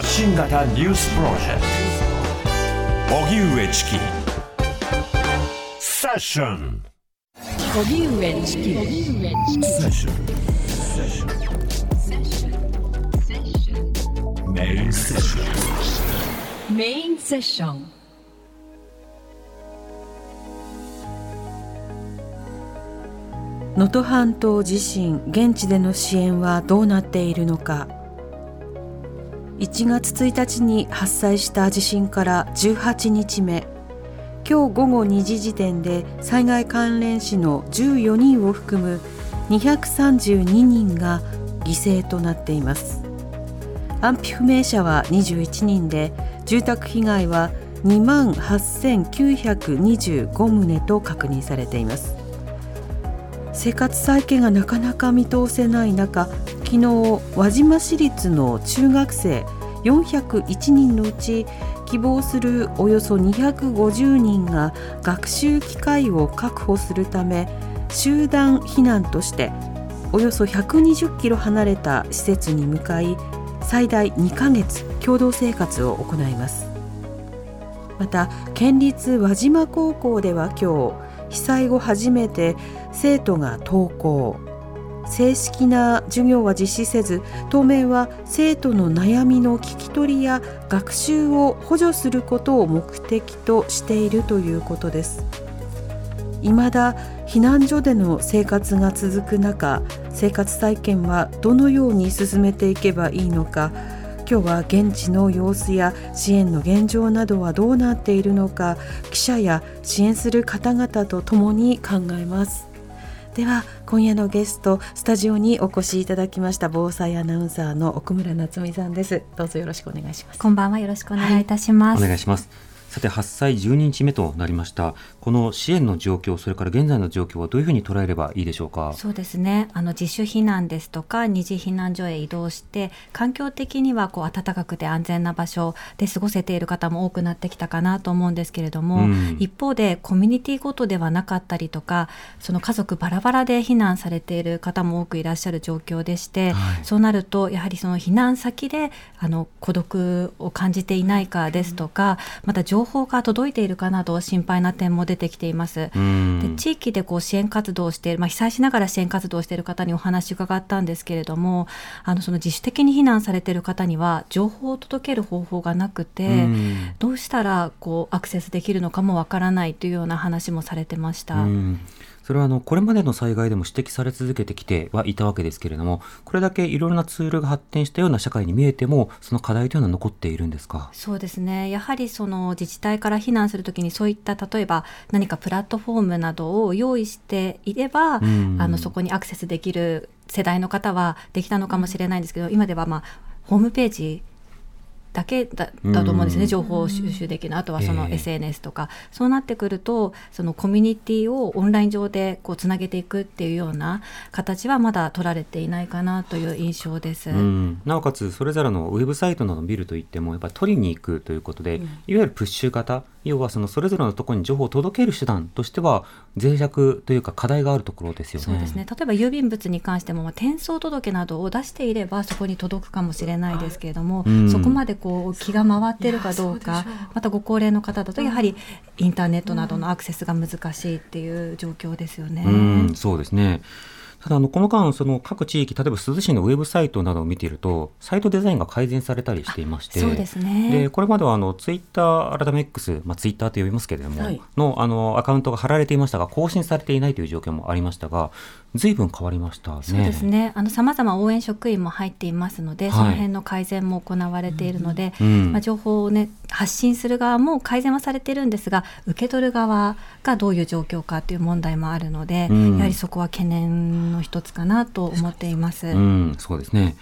発信型ニュースプロジェクト。荻上チキ。セッション荻上チキ。セッションメインセッションメインセッション能登半島地震現地での支援はどうなっているのか1月1日に発災した地震から18日目。今日午後2時時点で災害関連死の14人を含む232人が犠牲となっています。安否不明者は21人で住宅被害は2万8925棟と確認されています。生活再建がなかなか見通せない中昨日輪島市立の中学生401人のうち希望するおよそ250人が学習機会を確保するため集団避難としておよそ120キロ離れた施設に向かい最大2ヶ月共同生活を行います。また県立輪島高校では今日被災後初めて生徒が登校。正式な授業は実施せず当面は生徒の悩みの聞き取りや学習を補助することを目的としているということです。未だ避難所での生活が続く中生活再建はどのように進めていけばいいのか今日は現地の様子や支援の現状などはどうなっているのか記者や支援する方々と共に考えます。では今夜のゲストスタジオにお越しいただきました防災アナウンサーの奥村夏美さんです。どうぞよろしくお願いします。こんばんはよろしくお願いいたします、お願いしますさて発災12日目となりました。この支援の状況それから現在の状況はどういうふうに捉えればいいでしょうか？そうですね。あの自主避難ですとか二次避難所へ移動して環境的にはこう暖かくて安全な場所で過ごせている方も多くなってきたかなと思うんですけれども、うん、一方でコミュニティごとではなかったりとかその家族バラバラで避難されている方も多くいらっしゃる状況でして、はい、そうなるとやはりその避難先であの孤独を感じていないかですとか、また情報が届いてているかなど心配な点も出てきています。で地域でこう支援活動をしている、まあ、被災しながら支援活動をしている方にお話伺ったんですけれどもあのその自主的に避難されている方には情報を届ける方法がなくてどうしたらこうアクセスできるのかもわからないというような話もされてました。それはあのこれまでの災害でも指摘され続けてきてはいたわけですけれども、これだけいろいろなツールが発展したような社会に見えても、その課題というのは残っているんですか？そうですね、やはりその自治体から避難するときに、そういった例えば何かプラットフォームなどを用意していれば、あのそこにアクセスできる世代の方はできたのかもしれないんですけど、今では、まあ、ホームページだけだだと思うんですね、情報を収集できるあとはその SNS とか、えー、そうなってくるとそのコミュニティをオンライン上でこうつなげていくっていうような形はまだ取られていないかなという印象です、なおかつそれぞれのウェブサイトなどを見るといってもやっぱり取りに行くということで、うん、いわゆるプッシュ型要はそのそれぞれのところに情報を届ける手段としては脆弱というか課題があるところですよね。そうですね。例えば郵便物に関しても、まあ、転送届などを出していればそこに届くかもしれないですけれども、うん、そこまでこう気が回ってるかどうかまたご高齢の方だとやはりインターネットなどのアクセスが難しいっていう状況ですよね。うん、そうですねただあのこの間その各地域例えば珠洲市のウェブサイトなどを見ているとサイトデザインが改善されたりしていましてそうですね。でこれまではあのツイッター改め X、まあ、ツイッターと呼びますけれども、はい、のあのアカウントが貼られていましたが更新されていないという状況もありましたがずいぶん変わりましたね。そうですね。あのさまざま応援職員も入っていますので、はい、その辺の改善も行われているので、うん、まあ情報をね発信する側も改善はされているんですが、受け取る側がどういう状況かという問題もあるので、うん、やはりそこは懸念の一つかなと思っています。うん、そうですね。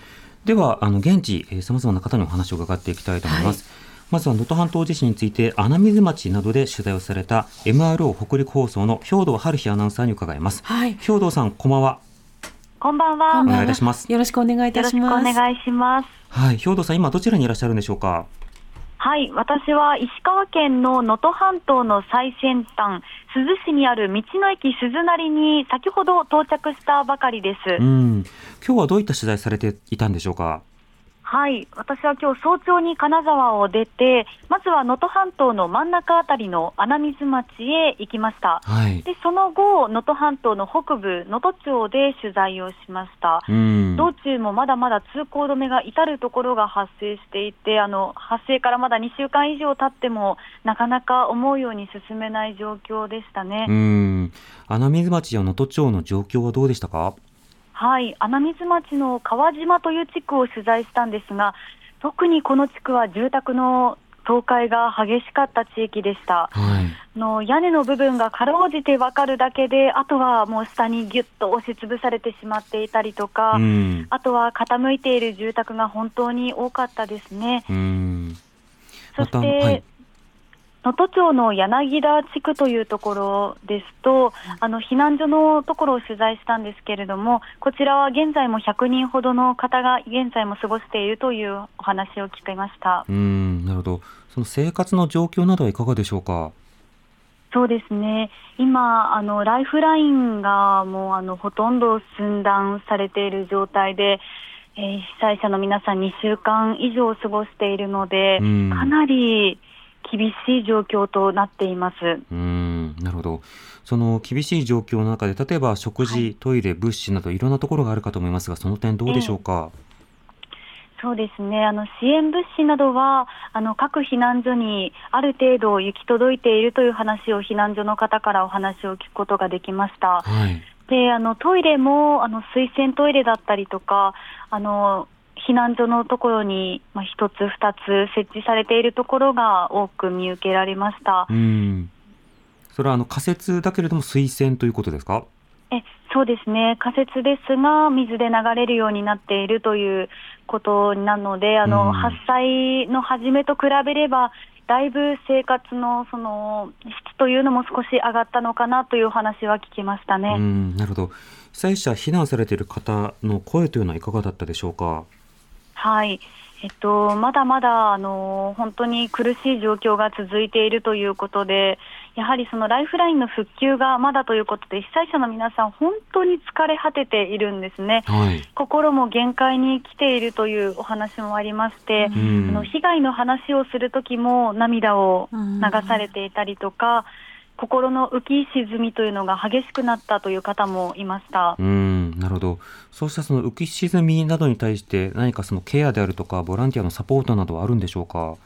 ではあの現地さまざまな方にお話を伺っていきたいと思います。はいまずは能登半島地震について穴水町などで取材をされた MRO 北陸放送の兵藤春日アナウンサーに伺います、はい、兵藤さんこんばんは。こんばんは。お願いいたします。よろしくお願いいたします。お願いしますはい。兵藤さん今どちらにいらっしゃるんでしょうか？はい。私は石川県の能登半島の最先端珠洲市にある道の駅鈴なりに先ほど到着したばかりです。うん。今日はどういった取材されていたんでしょうか？はい、私は今日早朝に金沢を出て、まずは能登半島の真ん中あたりの穴水町へ行きました。はい。で、その後、能登半島の北部、能登町で取材をしました。うん。道中もまだまだ通行止めが至るところが発生していて、あの発生からまだ2週間以上経っても、なかなか思うように進めない状況でしたね。うん。穴水町や能登町の状況はどうでしたか？はい、穴水町の川島という地区を取材したんですが、特にこの地区は住宅の倒壊が激しかった地域でした。はい。あの屋根の部分がかろうじてわかるだけで、あとはもう下にぎゅっと押しつぶされてしまっていたりとか、うん。あとは傾いている住宅が本当に多かったですね。うん。そして、能登町の柳田地区というところですと、あの避難所のところを取材したんですけれども、こちらは現在も100人ほどの方が現在も過ごしているというお話を聞きました。うん。なるほど。その生活の状況などはいかがでしょうか？そうですね、今、あのライフラインがもうあのほとんど寸断されている状態で、えー被災者の皆さん、2週間以上過ごしているので、うんかなり厳しい状況となっています。うん。なるほど。その厳しい状況の中で、例えば食事、はいトイレ、物資などいろんなところがあるかと思いますが、その点どうでしょうか、そうですね、あの支援物資などはあの各避難所にある程度行き届いているという話を避難所の方からお話を聞くことができました。はい。であのトイレもあの水洗トイレだったりとかあの避難所のところに、まあ、1つ、2つ設置されているところが多く見受けられました。うん。それはあの仮設だけれども水洗ということですか？えそうですね、仮設ですが、水で流れるようになっているということなので、あのうん発災の初めと比べれば、だいぶ生活のその質というのも少し上がったのかなというお話は聞きましたね。うん、なるほど。被災者、避難されている方の声というのはいかがだったでしょうか？はい。えっと、まだまだ、あの、本当に苦しい状況が続いているということで、やはりそのライフラインの復旧がまだということで、被災者の皆さん、本当に疲れ果てているんですね。はい。心も限界に来ているというお話もありまして、うんあの被害の話をするときも涙を流されていたりとか、心の浮き沈みというのが激しくなったという方もいました。うん、なるほど。そうしたその浮き沈みなどに対して何かそのケアであるとかボランティアのサポートなどはあるんでしょうか？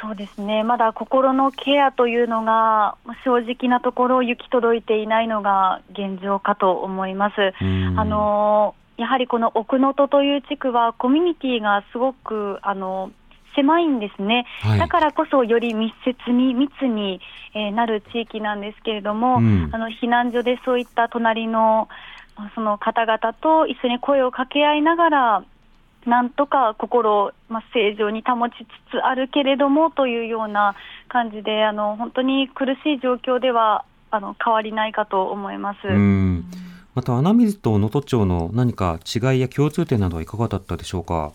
そうですね、まだ心のケアというのがまあ正直なところ行き届いていないのが現状かと思います。うんあのやはりこの奥能登という地区はコミュニティがすごくあの狭いんですね、はいだからこそより密接に密に、えーなる地域なんですけれども、うんあの避難所でそういった隣のまあその方々と一緒に声を掛け合いながらなんとか心を、まあ、正常に保ちつつあるけれどもというような感じであの本当に苦しい状況ではあの変わりないかと思います。うん。また穴水と能登町の何か違いや共通点などはいかがだったでしょうか？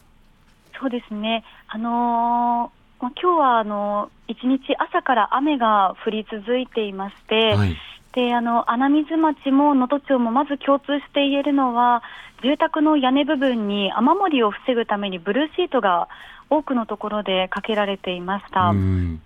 そうですね、あのーまあ今日はあの一日朝から雨が降り続いていまして、はい。であの穴水町も能登町もまず共通して言えるのは、住宅の屋根部分に雨漏りを防ぐためにブルーシートが多くのところでかけられていました。うん。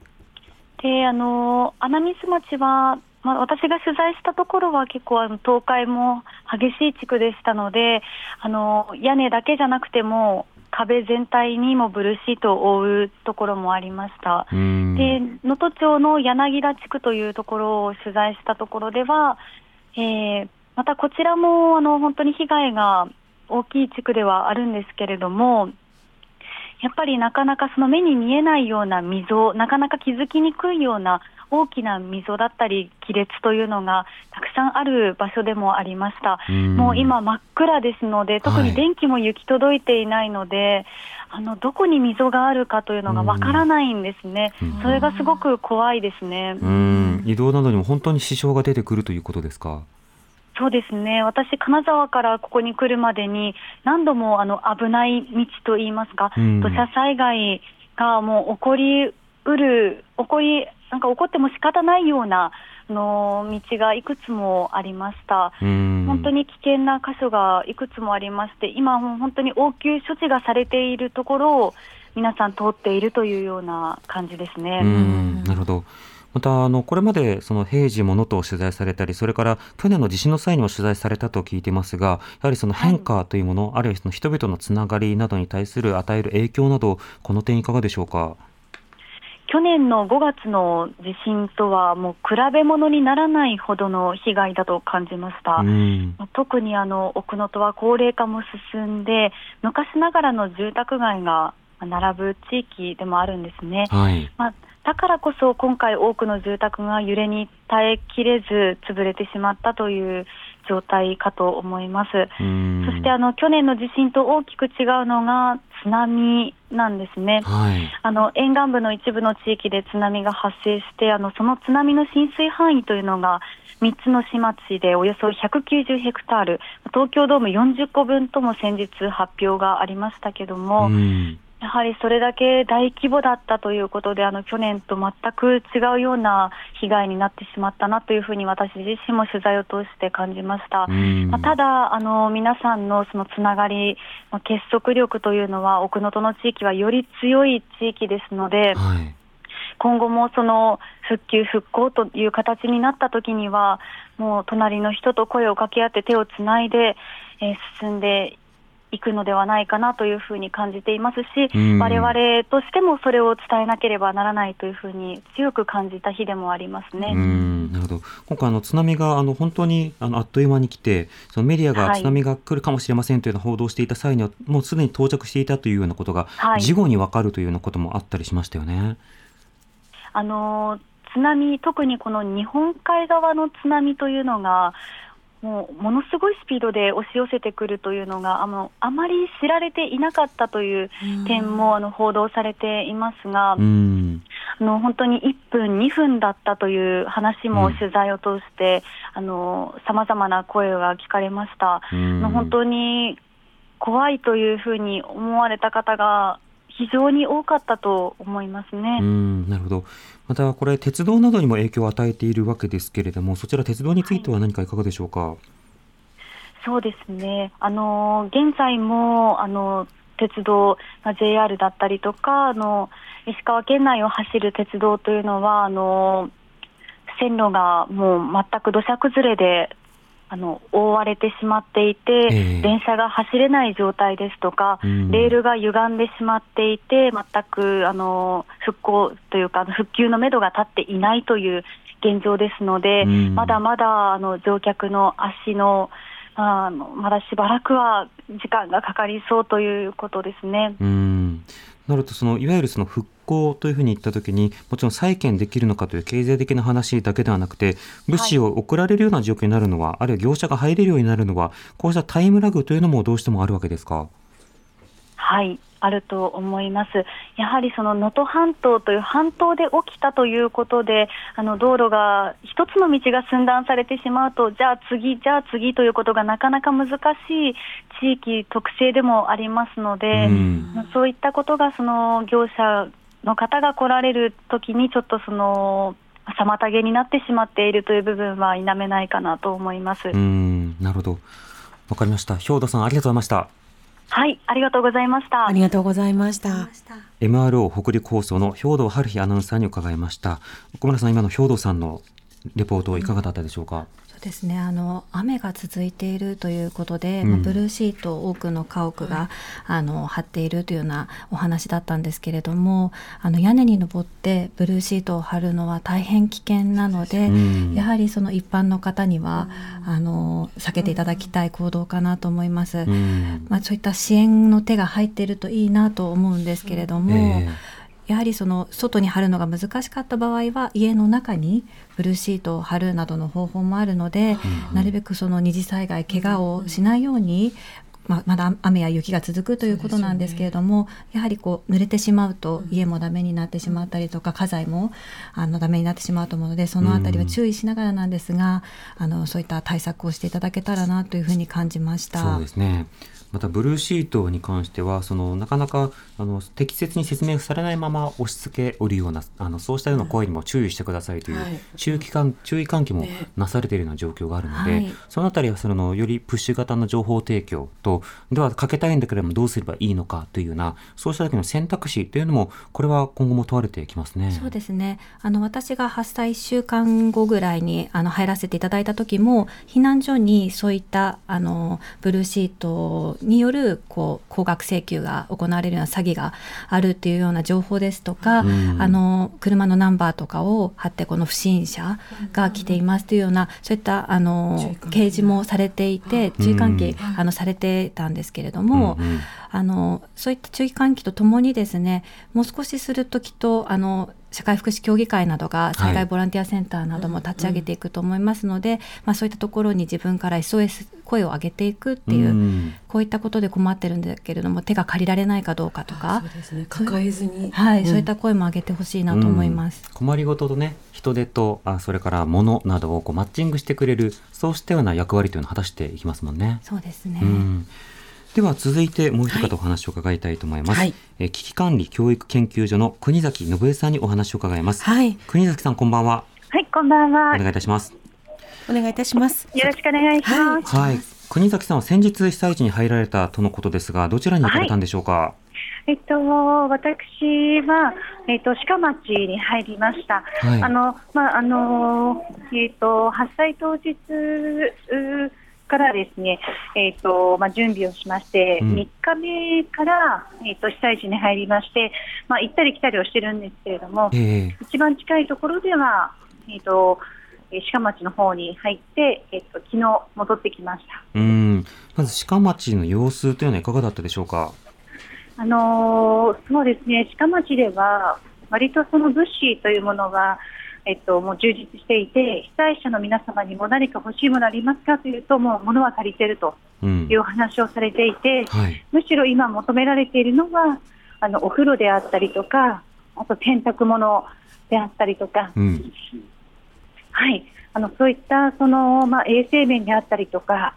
であの穴水町は、まあ、私が取材したところは結構あの倒壊も激しい地区でしたのであの屋根だけじゃなくても壁全体にもブルーシートを覆うところもありました。うん。で能登町の柳田地区というところを取材したところでは、えーまたこちらもあの本当に被害が大きい地区ではあるんですけれども、やっぱりなかなかその目に見えないような溝、なかなか気づきにくいような大きな溝だったり亀裂というのがたくさんある場所でもありました。うんもう今真っ暗ですので、特に電気も行き届いていないので、あのどこに溝があるかというのがわからないんですね。うんそれがすごく怖いですね。うん。移動などにも本当に支障が出てくるということですか？そうですね。私、金沢からここに来るまでに何度もあの危ない道といいますか、うん土砂災害がもう起こりうる、起こり、なんか起こっても仕方ないようなの道がいくつもありました。本当に危険な箇所がいくつもありまして、今も本当に応急処置がされているところを皆さん通っているというような感じですね。なるほど。またあのこれまでその平時ものと取材されたりそれから去年の地震の際にも取材されたと聞いていますがやはりその変化というもの、はい、あるいはその人々のつながりなどに対する与える影響などこの点いかがでしょうか？去年の5月の地震とはもう比べ物にならないほどの被害だと感じました、うん、特にあの奥能登は高齢化も進んで昔ながらの住宅街が並ぶ地域でもあるんですね、はい、まあ、だからこそ今回多くの住宅が揺れに耐えきれず潰れてしまったという状態かと思います。そしてあの去年の地震と大きく違うのが津波なんですね。はい、あの沿岸部の一部の地域で津波が発生してあのその津波の浸水範囲というのが3つの市町でおよそ190ヘクタール東京ドーム40個分とも先日発表がありましたけども。やはりそれだけ大規模だったということで、あの去年と全く違うような被害になってしまったなというふうに私自身も取材を通して感じました。まあ、ただあの、皆さんのそのつながり、まあ、結束力というのは、奥能登の地域はより強い地域ですので、はい今後もその復旧・復興という形になったときには、もう隣の人と声を掛け合って手をつないで、えー、進んでいくのではないかなというふうに感じていますし、われわれとしてもそれを伝えなければならないというふうに強く感じた日でもありますね。なるほど。今回あの津波があの本当にあのあっという間に来てそのメディアが津波が来るかもしれませんというような報道していた際には、はい、もうすでに到着していたというようなことが、はい、事後に分かるというようなこともあったりしましたよね。あの津波特にこの日本海側の津波というのがもうものすごいスピードで押し寄せてくるというのがあのあまり知られていなかったという点もあの報道されていますが、あの本当に1分、2分だったという話も取材を通してさまざまな声が聞かれました。本当に怖いというふうに思われた方が非常に多かったと思いますね。うんなるほど。またこれ鉄道などにも影響を与えているわけですけれども、そちら鉄道については何かいかがでしょうか？はい、そうですね。あの現在もあの鉄道、ま JR だったりとか、あの石川県内を走る鉄道というのはあの線路がもう全く土砂崩れであの覆われてしまっていて、えー、電車が走れない状態ですとか、うん、レールが歪んでしまっていて、全くあの復興というか、復旧のめどが立っていないという現状ですので、うん、まだまだあの乗客の足のあのまだしばらくは時間がかかりそうということですね。うんなるとそのいわゆるその復興というふうに言ったときにもちろん債権できるのかという経済的な話だけではなくて物資を送られるような状況になるのは、はい、あるいは業者が入れるようになるのはこうしたタイムラグというのもどうしてもあるわけですか？はいあると思います。やはりその能登半島という半島で起きたということで、あの道路が一つの道が寸断されてしまうと、じゃあ次、じゃあ次ということがなかなか難しい地域特性でもありますので、うん、そういったことがその業者の方が来られるときにちょっとその妨げになってしまっているという部分は否めないかなと思います。うんなるほど。わかりました。兵頭さんありがとうございました。はい、ありがとうございました。ありがとうございました。MRO 北陸放送の兵藤春日アナウンサーに伺いました。小村さん、今の兵藤さんのレポートいかがだったでしょうか？ですねあの雨が続いているということで、うん、ブルーシートを多くの家屋が、あの張っているというようなお話だったんですけれどもあの屋根に登ってブルーシートを張るのは大変危険なので、うん、やはりその一般の方には、あの避けていただきたい行動かなと思います。まあ、そういった支援の手が入っているといいなと思うんですけれども。えーやはりその外に貼るのが難しかった場合は家の中にブルーシートを貼るなどの方法もあるので、うん、なるべくその二次災害怪我をしないようにまあ、まだ雨や雪が続くということなんですけれども、ね、やはりこう濡れてしまうと家もダメになってしまったりとか、家財もあのダメになってしまうと思うのでそのあたりは注意しながらなんですが、あのそういった対策をしていただけたらなというふうに感じました。そうですねまたブルーシートに関してはそのなかなかあの適切に説明されないまま押し付けおるようなあのそうしたような声にも注意してくださいという、はい、注意喚注意喚起もなされているような状況があるので、はい、そのあたりはそのよりプッシュ型の情報提供とではかけたいんだけれどもどうすればいいのかというようなそうした時の選択肢というのもこれは今後も問われてきますね。そうですね。あの私が発災1週間後ぐらいにあの入らせていただいた時も避難所にそういったあのブルーシートによるこう高額請求が行われるような詐欺があるっていうような情報ですとか、うん、あの車のナンバーとかを貼ってこの不審者が来ていますというようなそういったあの掲示もされていて注意喚起、あのされてたんですけれども、うんうん、あのそういった注意喚起とともにですねもう少しするときとあの社会福祉協議会などが災害ボランティアセンターなども立ち上げていくと思いますので、はい、まあ、そういったところに自分から SOS 声を上げていくっていう、うこういったことで困ってるんだけれども手が借りられないかどうかとか、ね、抱えずに、はい、うん、そういった声も上げてほしいなと思います、困りごととね人手とあそれから物などをこうマッチングしてくれるそうしたような役割というのを果たしていきますもんね。そうですね、うんでは続いてもう一方お話を伺いたいと思います、はい、え危機管理教育研究所の国崎信江さんにお話を伺います、はい、国崎さんこんばんは。はいこんばんは。お願いいたします。お願いいたします。よろしくお願いします。はい、国崎さんは先日被災地に入られたとのことですがどちらに行かれたんでしょうか、はい。えっと、私は、えっと、鹿町に入りました。はい、あの、まあ、あの、えっと、発災当日からですね、えーとまあ、準備をしまして、うん、3日目から、えーと、被災地に入りまして、まあ、行ったり来たりをしてるんですけれども、えー、一番近いところでは、えーと、鹿町の方に入って、えー、と昨日戻ってきました。うん。まず鹿町の様子というのはいかがだったでしょうか？あのー、そうですね。鹿町では割とその物資というものはえっと、もう充実していて、被災者の皆様にも何か欲しいものありますかというと、もう物は足りてるという話をされていて、うんはい、むしろ今求められているのは、あのお風呂であったりとか、あと洗濯物であったりとか、うん、はい、あのそういったその、まあ、衛生面であったりとか、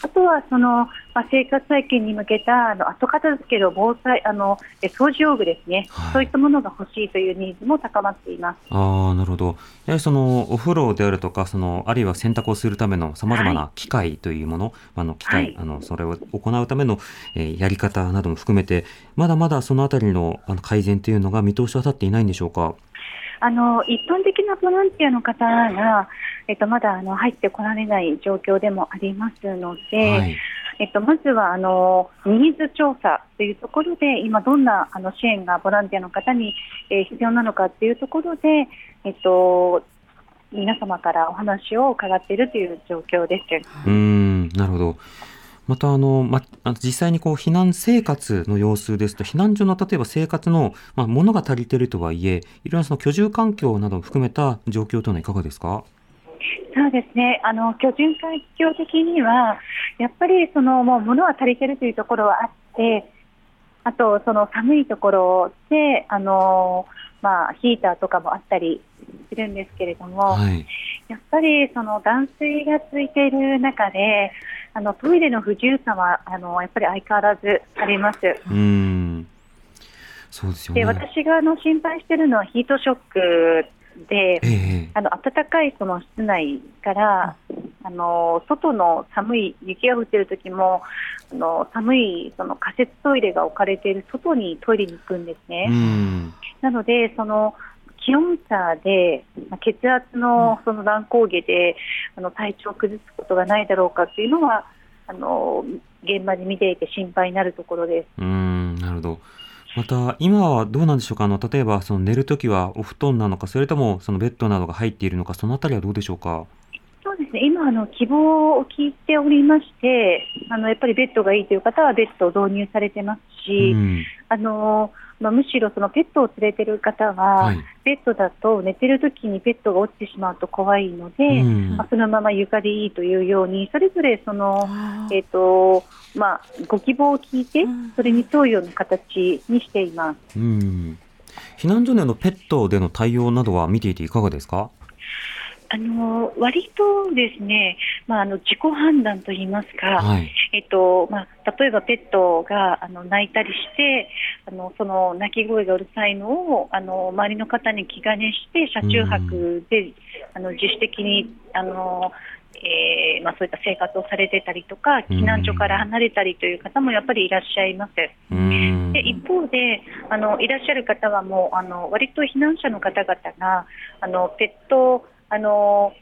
あとはその、まあ、生活再建に向けたあの後片付けの防災あの掃除用具ですね、はい、そういったものが欲しいというニーズも高まっています。あなるほど、やはりそのお風呂であるとか、そのあるいは洗濯をするためのさまざまな機械というもの、はい、あの機械、はい、あのそれを行うための、えー、やり方なども含めて、まだまだそのあたりのあの改善というのが見通しは立っていないんでしょうか？あの一般的なボランティアの方が、えっと、まだあの入ってこられない状況でもありますので、はい、えっと、まずはあのニーズ調査というところで今、どんなあの支援がボランティアの方に、えー、必要なのかというところで、えっと、皆様からお話を伺っているという状況です。うんなるほど。またあの、ま、実際にこう避難生活の様子ですと、避難所の例えば生活の、まあ、ものが足りているとはいえ、いろんなその居住環境などを含めた状況というのはいかがですか？そうですね、あの居住環境的には、やっぱりそのもう物は足りているというところはあって、あと、その寒いところで、あのまあ、ヒーターとかもあったりするんですけれども、はい、やっぱりその断水がついている中で、あのトイレの不自由さはあのやっぱり相変わらずあります。うん。そうですよね、で私があの心配しているのはヒートショックで、えー、あの暖かいその室内からあの外の寒い雪が降っている時もあの寒いその仮設トイレが置かれている外にトイレに行くんですね。なのでその気温差で、血圧のその乱高下で、あの体調を崩すことがないだろうかというのは、あの現場に見ていて心配になるところです。うんなるほどまた、今はどうなんでしょうか、あの例えばその寝るときはお布団なのか、それともそのベッドなどが入っているのか、そのあたりはどうでしょうか？そうですね。今あの、希望を聞いておりまして、あのやっぱりベッドがいいという方はベッドを導入されてますし、うん、あのまあ、むしろそのペットを連れてる方は、はい。ベッドだと寝てる時にペットが落ちてしまうと怖いので、うん。まあ、そのまま床でいいというように、それぞれその、えっ、と、まあ、ご希望を聞いて、それに沿うような形にしています。うん。避難所でのペットでの対応などは見ていていかがですか？あの割とですね、まあ、あの自己判断といいますか、はい。えっとまあ、例えばペットがあの泣いたりしてあのその鳴き声がうるさいのをあの周りの方に気兼ねして車中泊で、あの自主的にあの、えーまあ、そういった生活をされてたりとか避難所から離れたりという方もやっぱりいらっしゃいます。うん。で一方であのいらっしゃる方はもうあの割と避難者の方々があのペットあの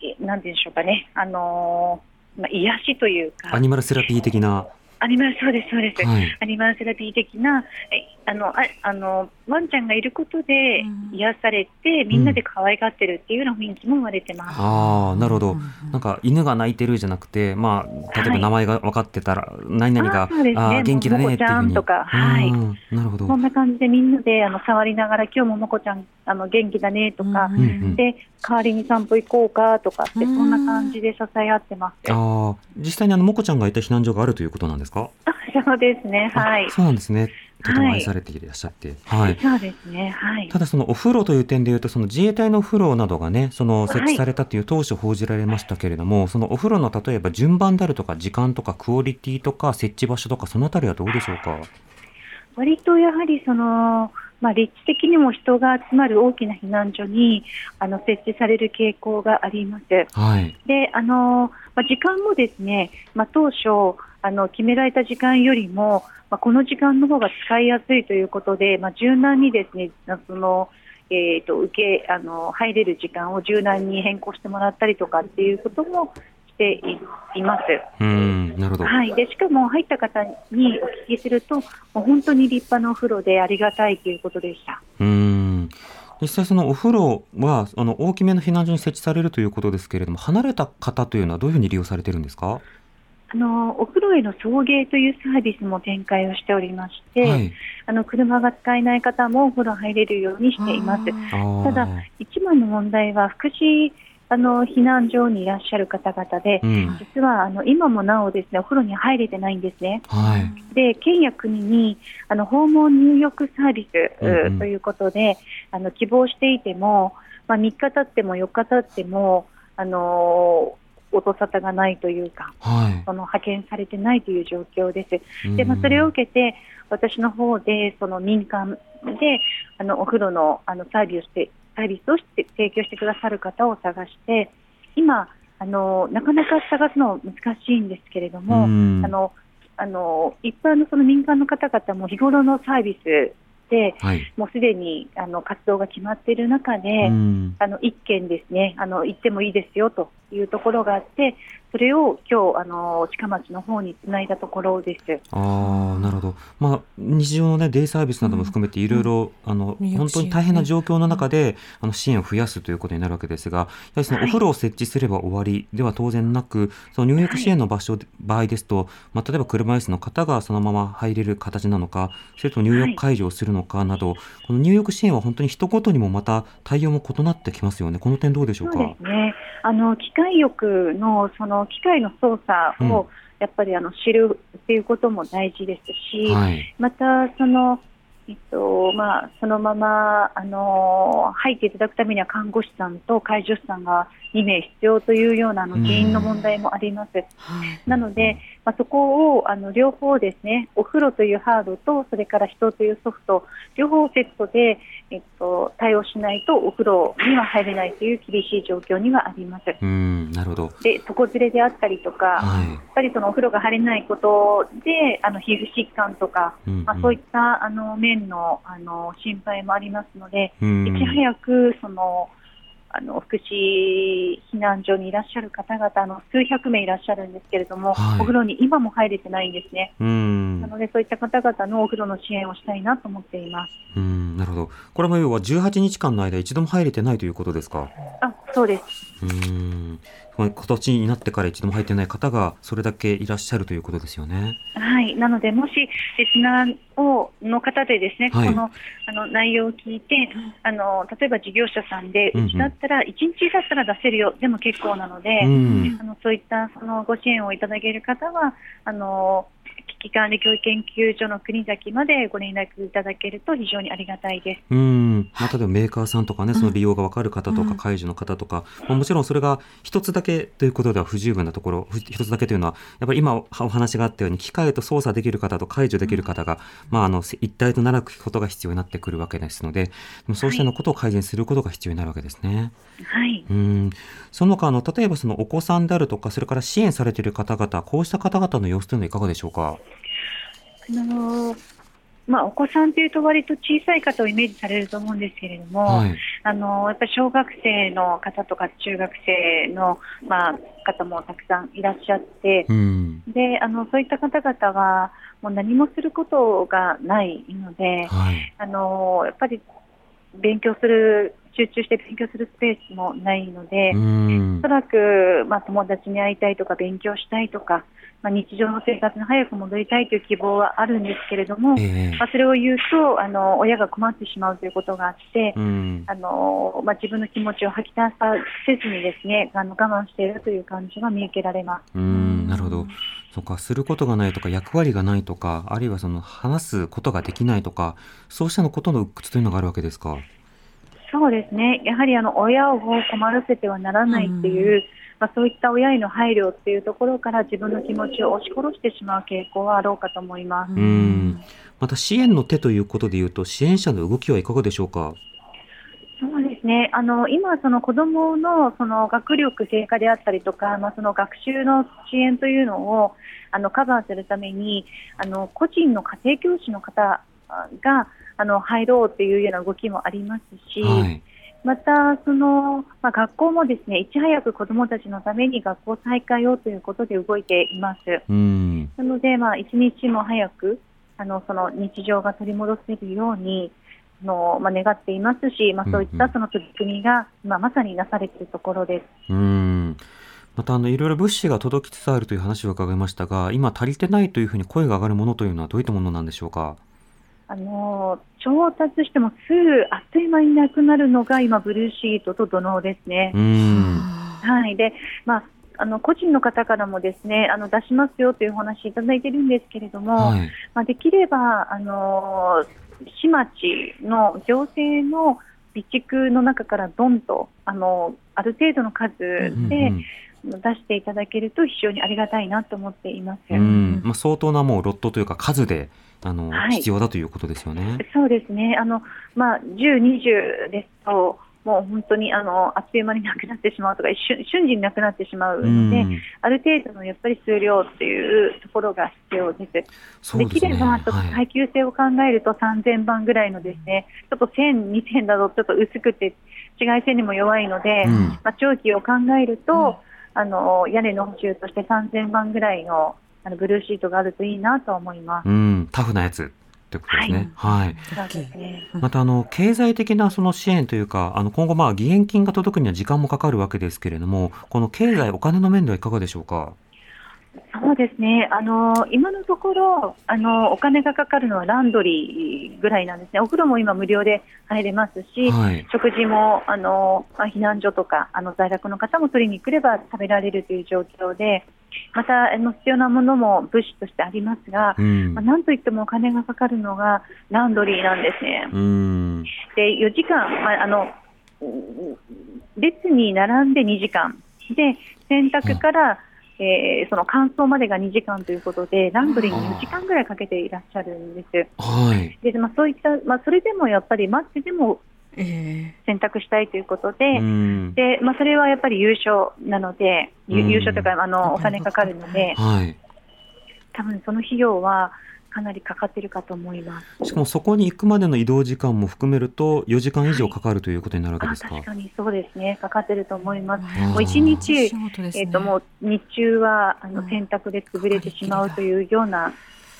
えなんて言うんでしょうかね。あの、まあ、癒しというか。アニマルセラピー的な。アニマルそうですそうです、はい。アニマルセラピー的なえあのああのワンちゃんがいることで癒されて、みんなで可愛がってるっていうような雰囲気も生まれてます。ああなるほど。なんか犬が鳴いてるじゃなくてまあ例えば名前が分かってたら、何々があね。あー元気だねっていうふうに。ももこちゃんとか。はい。うん。なるほど。こんな感じでみんなであの触りながら今日ももこちゃんあの元気だねとか、うんうん。で代わりに散歩行こうかとかって、そんな感じで支え合ってます。あ実際にあのもこちゃんがいた避難所があるということなんですか？そうですね、はい。あ。そうなんですね。とてもはい愛されていらっしゃって。はい。そうですね、はい。ただそのお風呂という点でいうとその自衛隊のお風呂などがねその設置されたという当初報じられましたけれども、そのお風呂の例えば順番であるとか時間とかクオリティとか設置場所とかそのあたりはどうでしょうか？割とやはりその、まあ、立地的にも人が集まる大きな避難所にあの設置される傾向があります。はいであのまあ、時間もですね、まあ、当初あの決められた時間よりも、まあ、この時間の方が使いやすいということで、まあ、柔軟にですねその、えー、と受けあの入れる時間を柔軟に変更してもらったりとかっていうこともしていいます。うんなるほど、はい、でしかも入った方にお聞きすると、もう本当に立派なお風呂でありがたいということでした。うーん実際そのお風呂はあの大きめの避難所に設置されるということですけれども離れた方というのはどういうふうに利用されてるんですか？あのお風呂への送迎というサービスも展開をしておりまして、はいあの車が使えない方もお風呂入れるようにしています。ただ、一番の問題は福祉あの避難所にいらっしゃる方々で、うん。実はあの今もなおですねお風呂に入れてないんですね。はい。で県や国にあの訪問入浴サービス、ということであの希望していても、まあ、3日経っても4日経っても、あの音沙汰がないというかはい。その派遣されてないという状況です。うん。でまあ、それを受けて私の方でその民間であのお風呂のあのサービスをしてサービスをして提供してくださる方を探して今あのなかなか探すの難しいんですけれども、うん。あのあの一般のその民間の方々も日頃のサービスではい。もうすでにあの活動が決まっている中で、うん。あの一件ですねあの行ってもいいですよというところがあってそれを今日あの近町の方につないだところです。ああなるほど、まあ、日常の、ね、デイサービスなども含めていろいろあの本当に大変な状況の中で、あの支援を増やすということになるわけですがやはりそのおはい。風呂を設置すれば終わりでは当然なくその入浴支援の場所、場合ですと、まあ、例えば車椅子の方がそのまま入れる形なのかそれとも入浴解除をするのかなど、この入浴支援は本当に人ごとにもまた対応も異なってきますよね。この点どうでしょうそかうですね。あの機械浴のその機械の操作うん。をやっぱりあの知るっていうことも大事ですし、はい。またそのえっとまあそのままあの入っていただくためには看護師さんと介助士さんが2名必要というようなあのうん。人員の問題もあります。なので、まあ、そこをあの両方ですね、お風呂というハードと、それから人というソフト、両方セットで、えっと、対応しないとお風呂には入れないという厳しい状況にはあります。うんなるほど。で、床ずれであったりとか、やはい。っぱりそのお風呂が入れないことで、あの皮膚疾患とか、うん。まあ、そういったあの面のあの心配もありますので、うん。いち早くそのあの福祉避難所にいらっしゃる方々あの数百名いらっしゃるんですけれども、はいお風呂に今も入れてないんですね。うんなのでそういった方々のお風呂の支援をしたいなと思っています。うんなるほどこれも要は18日間の間一度も入れてないということですか？あ、そうです。うーん今年になってから一度も入ってない方がそれだけいらっしゃるということですよね。はい、なので、もしリスナーをの方でですね、はい、このあの内容を聞いてあの、例えば事業者さんで、うちだったら、1日だったら出せるよ、でも結構なので、うん、あのそういったそのご支援をいただける方は、あの危機管理教育研究所の国崎までご連絡いただけると非常にありがたいです。うん、まあ、例えばメーカーさんとかね、その利用が分かる方とか、解除の方とか、まあ、もちろんそれが一つだけということでは不十分なところ、一つだけというのは、やっぱり今お話があったように、機械と操作できる方と解除できる方が、まあ、あの一体となることが必要になってくるわけですので、そうしたのことを改善することが必要になるわけですね。はい。うんその他あの、例えばそのお子さんであるとか、それから支援されている方々、こうした方々の様子というのはいかがでしょうか？あのまあ、お子さんというと割と小さい方をイメージされると思うんですけれども、はい、あのやっぱり小学生の方とか中学生の、まあ、方もたくさんいらっしゃって、うん、であのそういった方々はもう何もすることがないので、はい、あのやっぱり勉強する集中して勉強するスペースもないので、おそらく、まあ、友達に会いたいとか勉強したいとか、まあ、日常の生活に早く戻りたいという希望はあるんですけれども、えー、まあ、それを言うとあの親が困ってしまうということがあって、うん、あのまあ、自分の気持ちを吐き出させずにですねあの我慢しているという感じが見受けられます。うんなるほどそうかすることがないとか役割がないとかあるいはその話すことができないとかそうしたのことの鬱屈というのがあるわけですか？そうですねやはりあの親を困らせてはならないっていう、うんまあ、そういった親への配慮っていうところから自分の気持ちを押し殺してしまう傾向はあろうかと思いますうんまた支援の手ということでいうと支援者の動きはいかがでしょうか？そうですね。あの今その子どものその学力低下であったりとか、まあその学習の支援というのをあのカバーするためにあの個人の家庭教師の方があの入ろうというような動きもありますし、はい、またその、まあ、学校もですねいち早く子どもたちのために学校再開をということで動いています。なので、まあ、一日も早くあのその日常が取り戻せるようにの、まあ、願っていますし、まあ、そういったその取り組みが今まさになされているところです。うんまたあのいろいろ物資が届きつつあるという話を伺いましたが今足りてないというふうに声が上がるものというのはどういったものなんでしょうか？あの調達してもすぐあっという間になくなるのが今、ブルーシートと土のうですね。はい。でまああの個人の方からもですねあの出しますよというお話いただいてるんですけれども、はい、まあ、できればあの市町の行政の備蓄の中からどんとあのある程度の数で、出していただけると非常にありがたいなと思っています。まあ、相当なもうロットというか数であの、はい、必要だということですよね。そうですね。あのまあ10、20ですと。もう本当にあのあっという間になくなってしまうとか瞬瞬時になくなってしまうので、ある程度のやっぱり数量というところが必要です。で、ね、きればちょっと耐久性を考えると3000番ぐらいのですね、はい、ちょっと1000、2000だとちょっと薄くて紫外線にも弱いので、うん、まあ、長期を考えると、うん、あの屋根の補修として3000番ぐらいのあのブルーシートがあるといいなと思います。うん、タフなやつ。ってことですね。はい。はい、またあの経済的なその支援というか、あの今後まあ義援金が届くには時間もかかるわけですけれども、この経済お金の面ではいかがでしょうか？そうですね、あの今のところあの、お金がかかるのはランドリーぐらいなんですね、お風呂も今、無料で入れますし、はい、食事もあの、まあ、避難所とかあの在宅の方も取りに来れば食べられるという状況で、またあの必要なものも物資としてありますが、うん、まあ、なんといってもお金がかかるのがランドリーなんですね。うん、で4時間、まあ、あの列に並んで2時間。で洗濯から、えー、その乾燥までが2時間ということで、ランドリーに4時間ぐらいかけていらっしゃるんです。はい、でまあ、そういった、まあ、それでもやっぱり待ってでも選択したいということで、えー、でまあ、それはやっぱり優勝なので、優勝というかあのお金かかるので、はい、多分その費用はかなりかかってるかと思います。しかもそこに行くまでの移動時間も含めると4時間以上かかるということになるわけですか？はい、確かにそうですね。かかってると思います。もう一日、ね、えっ、ー、ともう日中はあの洗濯で潰れてしまうというような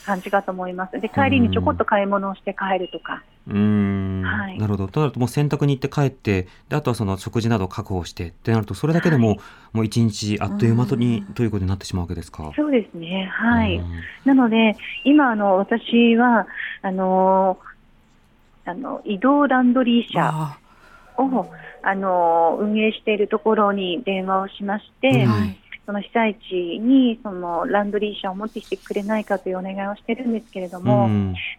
感じかと思います。で帰りにちょこっと買い物をして帰るとか。うんはい、なるほど。となるともう洗濯に行って帰ってであとはその食事などを確保してってなるとそれだけでも、はい、もう一日あっという間に、ということになってしまうわけですか？そうですね。はい。なので今あの私はあのあの移動ランドリー車をあの運営しているところに電話をしまして。はいその被災地にそのランドリー車を持ってきてくれないかというお願いをしてるんですけれども、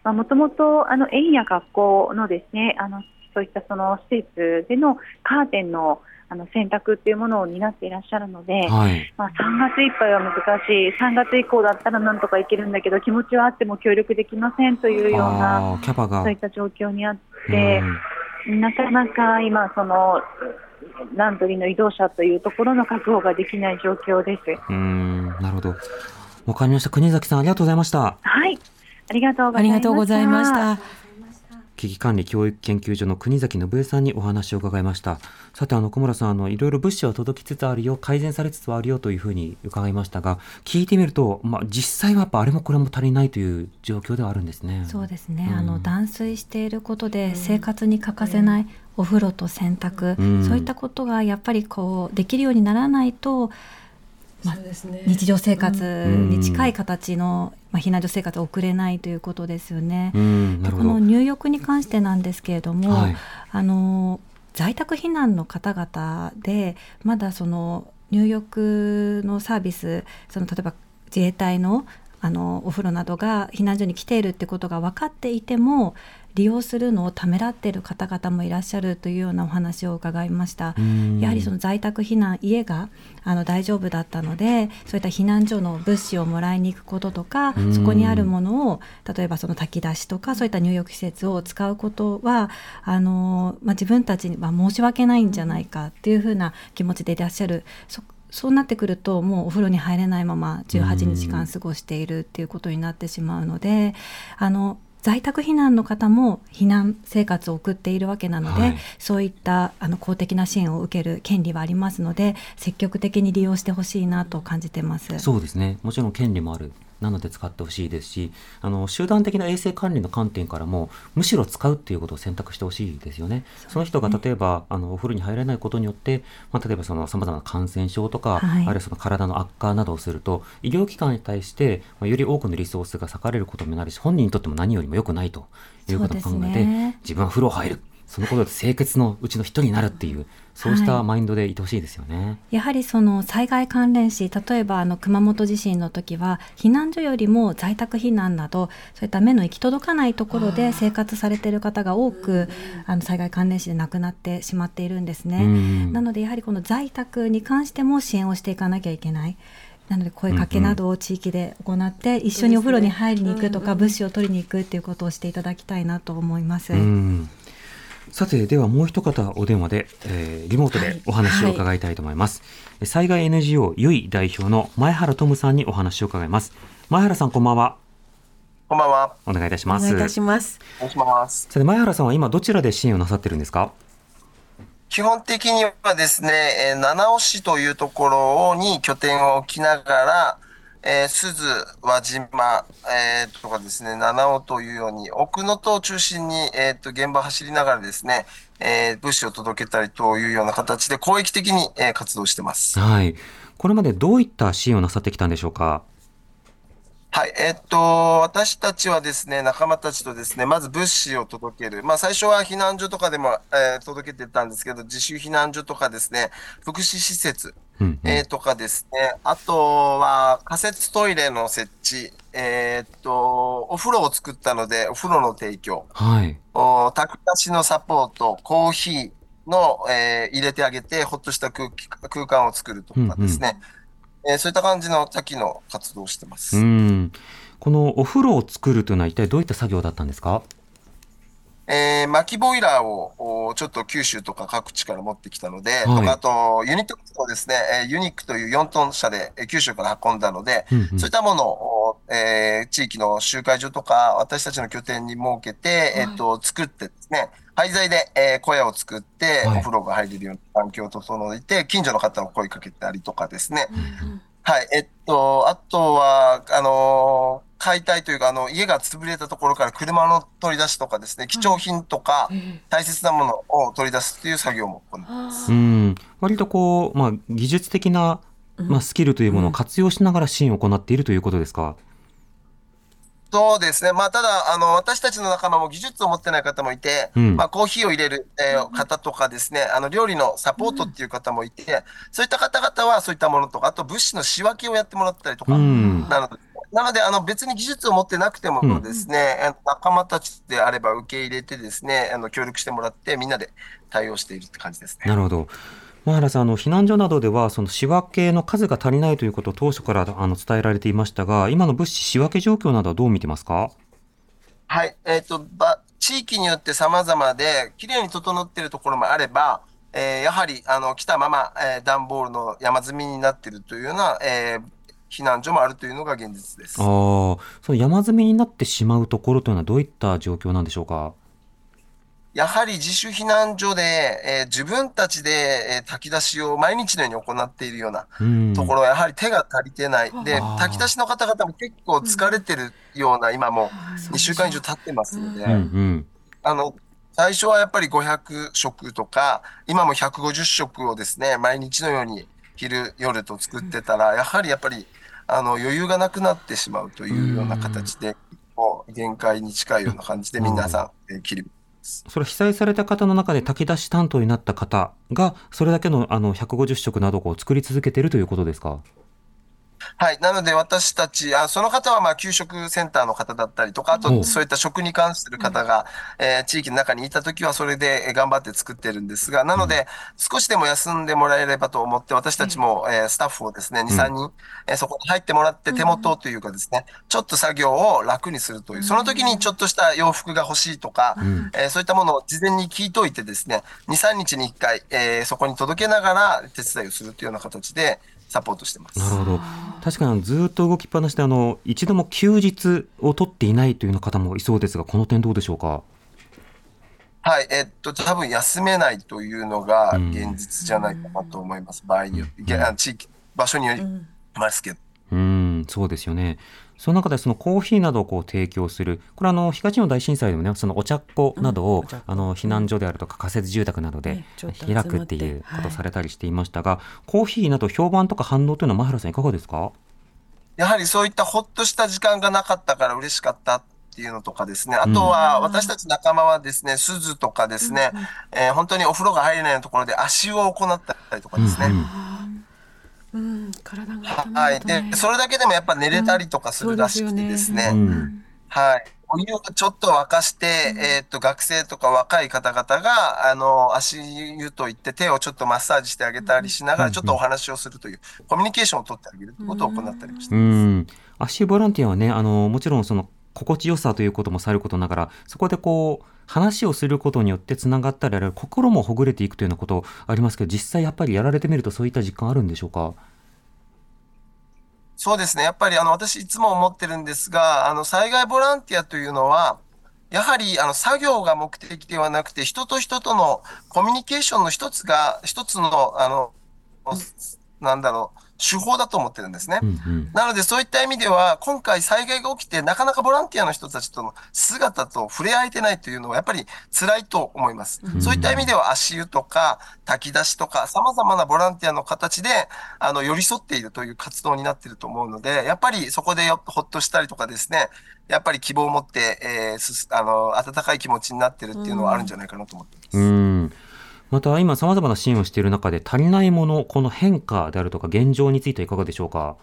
もともと園や学校のですねあのそういったその施設でのカーテンのあの選択っていうものを担っていらっしゃるので、はい、まあ、3月いっぱいは難しい、3月以降だったらなんとかいけるんだけど、気持ちはあっても協力できませんというような、そういった状況にあって、なかなか今、そのランドリーの移動車というところの確保ができない状況です。うんなるほど。わかりました。国崎さん、ありがとうございました。はい。ありがとうございました。危機管理教育研究所の国崎信江さんにお話を伺いました。さて、あの、小村さん、あの、いろいろ物資は届きつつあるよ、改善されつつあるよというふうに伺いましたが、聞いてみると、まあ、実際はやっぱあれもこれも足りないという状況ではあるんですね。そうですね。うん、あの、断水していることで生活に欠かせないお風呂と洗濯、うん、そういったことがやっぱりこうできるようにならないと、まあ、ね、日常生活に近い形の、まあ、避難所生活を送れないということですよね。でこの入浴に関してなんですけれども、はい、あの在宅避難の方々でまだその入浴のサービスその例えば自衛隊のあのお風呂などが避難所に来ているってことが分かっていても利用するのをためらっている方々もいらっしゃるというようなお話を伺いました。やはりその在宅避難家があの大丈夫だったのでそういった避難所の物資をもらいに行くこととかそこにあるものを例えばその炊き出しとかそういった入浴施設を使うことはあの、まあ、自分たちには申し訳ないんじゃないかっていうふうな気持ちでいらっしゃる。そそうなってくるともうお風呂に入れないまま18日間過ごしているっていうことになってしまうのであの在宅避難の方も避難生活を送っているわけなので、はい、そういったあの公的な支援を受ける権利はありますので積極的に利用してほしいなと感じてます。そうですね。もちろん権利もあるなので使ってほしいですしあの集団的な衛生管理の観点からもむしろ使うっていうことを選択してほしいですよね。その人が例えばあのお風呂に入れないことによって、まあ、例えばさまざまな感染症とか、はい、あるいはその体の悪化などをすると医療機関に対して、まあ、より多くのリソースが割かれることになるし本人にとっても何よりも良くないということを考えて、ね、自分は風呂入るそのことで清潔のうちの一人になるっていうそうしたマインドでいてほしいですよね、はい、やはりその災害関連死例えばあの熊本地震の時は避難所よりも在宅避難などそういった目の行き届かないところで生活されている方が多くあの災害関連死で亡くなってしまっているんですね。なのでやはりこの在宅に関しても支援をしていかなきゃいけない。なので声かけなどを地域で行って、一緒にお風呂に入りに行くとか、物資を取りに行くっていうことをしていただきたいなと思います。さてではもう一方お電話で、えー、リモートでお話を伺いたいと思います、はい。はい、災害 NGO ゆい代表の前原トムさんにお話を伺います。前原さんこんばんは。こんばんは。お願いいたします。お願いいたします。お願いします。さて前原さんは今どちらで支援をなさってるんですか？基本的にはですね、七尾市というところに拠点を置きながら、えー、鈴、輪島、えー、とかですね、七尾というように、奥能登を中心に、えー、と、現場走りながらですね、えー、物資を届けたりというような形で、広域的に、えー、活動してます。はい。これまでどういった支援をなさってきたんでしょうか？はい、えっと、私たちはですね、仲間たちとですね、まず物資を届ける。まあ、最初は避難所とかでも、えー、届けてたんですけど、自主避難所とかですね、福祉施設、うんうん、えー、とかですね、あとは仮設トイレの設置、えー、っと、お風呂を作ったので、お風呂の提供、はい。お炊き出しのサポート、コーヒーの、えー、入れてあげて、ほっとした空気空間を作るとかですね、うんうんえー、そういった感じの多岐の活動をしてます。うんこのお風呂を作るというのは一体どういった作業だったんですか？えー、巻きボイラーをちょっと九州とか各地から持ってきたので、はい、とかあとユニットをですね、ユニックという4トン車で九州から運んだので、うんうん、そういったものを、えー、地域の集会所とか私たちの拠点に設けて、はい、えっ、と、作ってですね、廃材で、えー、小屋を作って、お風呂が入れるような環境を整えて、近所の方を声かけたりとかですね。はい、えっと、あとは、あのー、解体というか、あの、家が潰れたところから車の取り出しとかですね、貴重品とか、大切なものを取り出すっていう作業も行ってます。うん。割とこう、まあ、技術的な、まあ、スキルというものを活用しながら支援を行っているということですか、そうですね。まあ、ただ、あの、私たちの仲間も技術を持ってない方もいて、うん、まあ、コーヒーを入れる、えー、方とかですね、あの、料理のサポートっていう方もいて、そういった方々はそういったものとか、あと物資の仕分けをやってもらったりとか、なので、なので、あの、別に技術を持ってなくてもですね、うん、仲間たちであれば受け入れてですね、あの、協力してもらって、みんなで対応しているって感じですね。なるほど。前原さんあの避難所などではその仕分けの数が足りないということを当初からあの伝えられていましたが今の物資仕分け状況などはどう見てますか？はい、えっ、ー、とば地域によって様々できれいに整っているところもあれば、えー、やはりあの来たまま、えー、段ボールの山積みになっているというような、えー、避難所もあるというのが現実です。あその山積みになってしまうところというのはどういった状況なんでしょうか？やはり自主避難所で、えー、自分たちで、えー、炊き出しを毎日のように行っているようなところは、やはり手が足りてない。で、炊き出しの方々も結構疲れてるような、今も2週間以上経ってますので、あの、最初はやっぱり500食とか、今も150食をですね、毎日のように昼、夜と作ってたら、やはりやっぱり、あの、余裕がなくなってしまうというような形で、もう限界に近いような感じで皆さん、えー、切りそれ被災された方の中で炊き出し担当になった方が、それだけのあの150食などを作り続けているということですか？はい。なので私たち、あその方はまあ給食センターの方だったりとか、あとそういった食に関する方が、えー、地域の中にいたときはそれで頑張って作ってるんですが、なので少しでも休んでもらえればと思って私たちも、えー、スタッフをですね、2、3人、えー、そこに入ってもらって手元というかですね、ちょっと作業を楽にするという、その時にちょっとした洋服が欲しいとか、えー、そういったものを事前に聞いといてですね、2、3日に1回、えー、そこに届けながら手伝いをするというような形で、サポートしてます。なるほど。確かにずっと動きっぱなしであの一度も休日を取っていないというような方もいそうですが、この点どうでしょうか？はい、えっと、多分休めないというのが現実じゃないかなと思います。うん、場合によって、うん、地域、場所によりますけど。うん、そうですよね。その中でそのコーヒーなどをこう提供する、これあの東日本大震災でもね、そのお茶っ子などを、うん、あの避難所であるとか仮設住宅などで開くっていうことをされたりしていましたが、はい、コーヒーなど評判とか反応というのは前原さんいかがですか？やはりそういったほっとした時間がなかったから嬉しかったっていうのとかですね。あとは、私たち仲間はですね、鈴とかですね、えー、本当にお風呂が入れないようなところで足湯を行ったりとかですね。うんうんうん、体がはい。で、それだけでもやっぱ寝れたりとかするらしくてですね。はい。お湯をちょっと沸かして、えっ、と、学生とか若い方々が、あの、足湯といって手をちょっとマッサージしてあげたりしながら、ちょっとお話をするという、コミュニケーションを取ってあげるということを行ったりしてます。うん。足湯ボランティアはね、あの、もちろんその、心地よさということもさることながら、そこでこう、話をすることによってつながったり、心もほぐれていくというようなことありますけど、実際やっぱりやられてみるとそういった実感あるんでしょうか？そうですね。やっぱりあの、私いつも思ってるんですが、あの、災害ボランティアというのは、やはり、あの、作業が目的ではなくて、人と人とのコミュニケーションの一つが、一つの、あの、なんだろう、手法だと思ってるんですね。うんうん、なのでそういった意味では、今回災害が起きて、なかなかボランティアの人たちとの姿と触れ合えてないというのは、やっぱり辛いと思います。うん、そういった意味では、足湯とか、炊き出しとか、様々なボランティアの形で、あの、寄り添っているという活動になっていると思うので、やっぱりそこでほっとしたりとかですね、やっぱり希望を持って、えー、あの、温かい気持ちになってるっていうのはあるんじゃないかなと思ってます。うんまた今様々な支援をしている中で足りないもの、この変化であるとか現状についてはいかがでしょうか？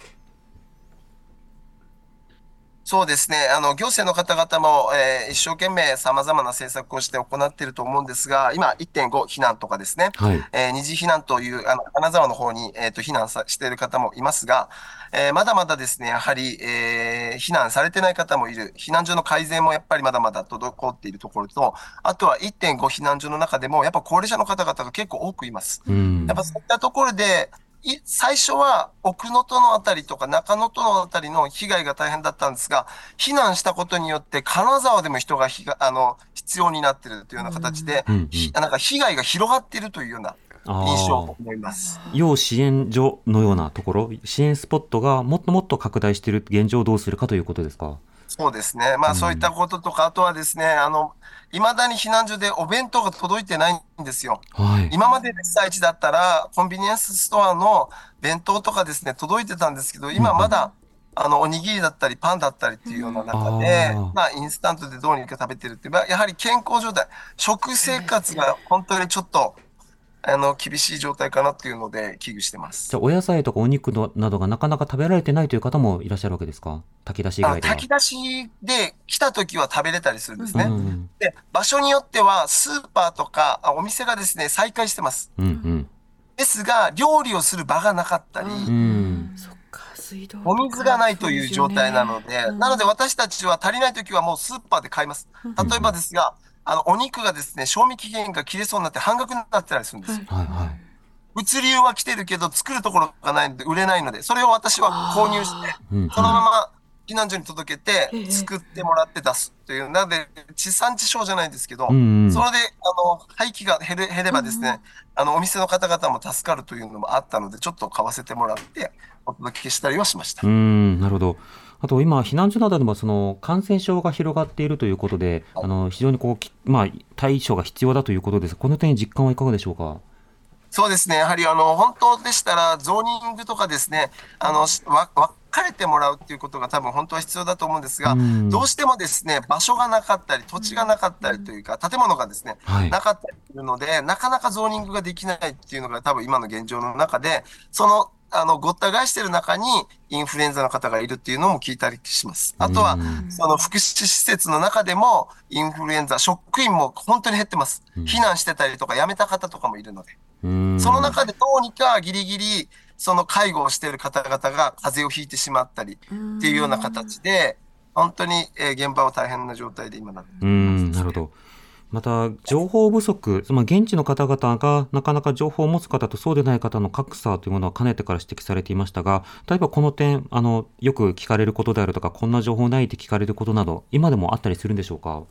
そうですね。あの、行政の方々も、えー、一生懸命様々な政策をして行っていると思うんですが、今、1.5避難とかですね、はい、えー、二次避難という、あの、金沢の方に、えっ、ー、と、避難さしている方もいますが、えー、まだまだですね、やはり、えー、避難されてない方もいる。避難所の改善もやっぱりまだまだ滞っているところと、あとは1.5避難所の中でも、やっぱ高齢者の方々が結構多くいます。やっぱそういったところで、最初は奥能登のあたりとか中能登のあたりの被害が大変だったんですが、避難したことによって金沢でも人があの必要になっているというような形で、うんうん、なんか被害が広がっているというような印象を思います。要支援所のようなところ、支援スポットがもっともっと拡大している現状をどうするかということですか？そうですね。まあ、そういったこととか、あとはですね、あの、いまだに避難所でお弁当が届いてないんですよ。はい、今まで被災地だったら、コンビニエンスストアの弁当とかですね、届いてたんですけど、今まだ、あの、おにぎりだったり、パンだったりっていうような中で、まあ、インスタントでどうにか食べてるっていう、やはり健康状態、食生活が本当にちょっと、あの厳しい状態かなっていうので危惧してます。じゃお野菜とかお肉のなどがなかなか食べられてないという方もいらっしゃるわけですか？炊き出し以外で炊き出しで来た時は食べれたりするんですね、うん、で場所によってはスーパーとかお店がですね再開してます、うんうん、ですが料理をする場がなかったり、うん、お水がないという状態なので、うん、なので私たちは足りない時はもうスーパーで買います。例えばですが、あの、お肉がですね、賞味期限が切れそうになって半額になってたりするんですよ。はいはい。物流は来てるけど、作るところがないので、売れないので、それを私は購入して、そのまま避難所に届けて、作ってもらって出すという、なので、地産地消じゃないんですけど、それで、あの、廃棄が減れ減ればですね、あの、お店の方々も助かるというのもあったので、ちょっと買わせてもらって、お届けしたりはしました。うん、なるほど。あと今、避難所などでもその感染症が広がっているということで、あの非常にこう、まあ、対処が必要だということです。この点、実感はいかがでしょうか？そうですね、やはりあの本当でしたら、ゾーニングとかですね、あのわ分かれてもらうっていうことが多分本当は必要だと思うんですが、うどうしてもですね場所がなかったり、土地がなかったりというか、建物がですね、はい、なかったりするので、なかなかゾーニングができないっていうのが、多分今の現状の中で、そのあの、ごった返してる中にインフルエンザの方がいるっていうのも聞いたりします。あとは、その福祉施設の中でもインフルエンザ、職員も本当に減ってます。避難してたりとか辞めた方とかもいるので。その中でどうにかギリギリ、その介護をしている方々が風邪をひいてしまったりっていうような形で、本当に、え現場は大変な状態で今なってます、ね。なるほど。また、情報不足、まあ、現地の方々がなかなか情報を持つ方とそうでない方の格差というものはかねてから指摘されていましたが、例えばこの点、あの、よく聞かれることであるとか、こんな情報ないって聞かれることなど、今でもあったりするんでしょうか？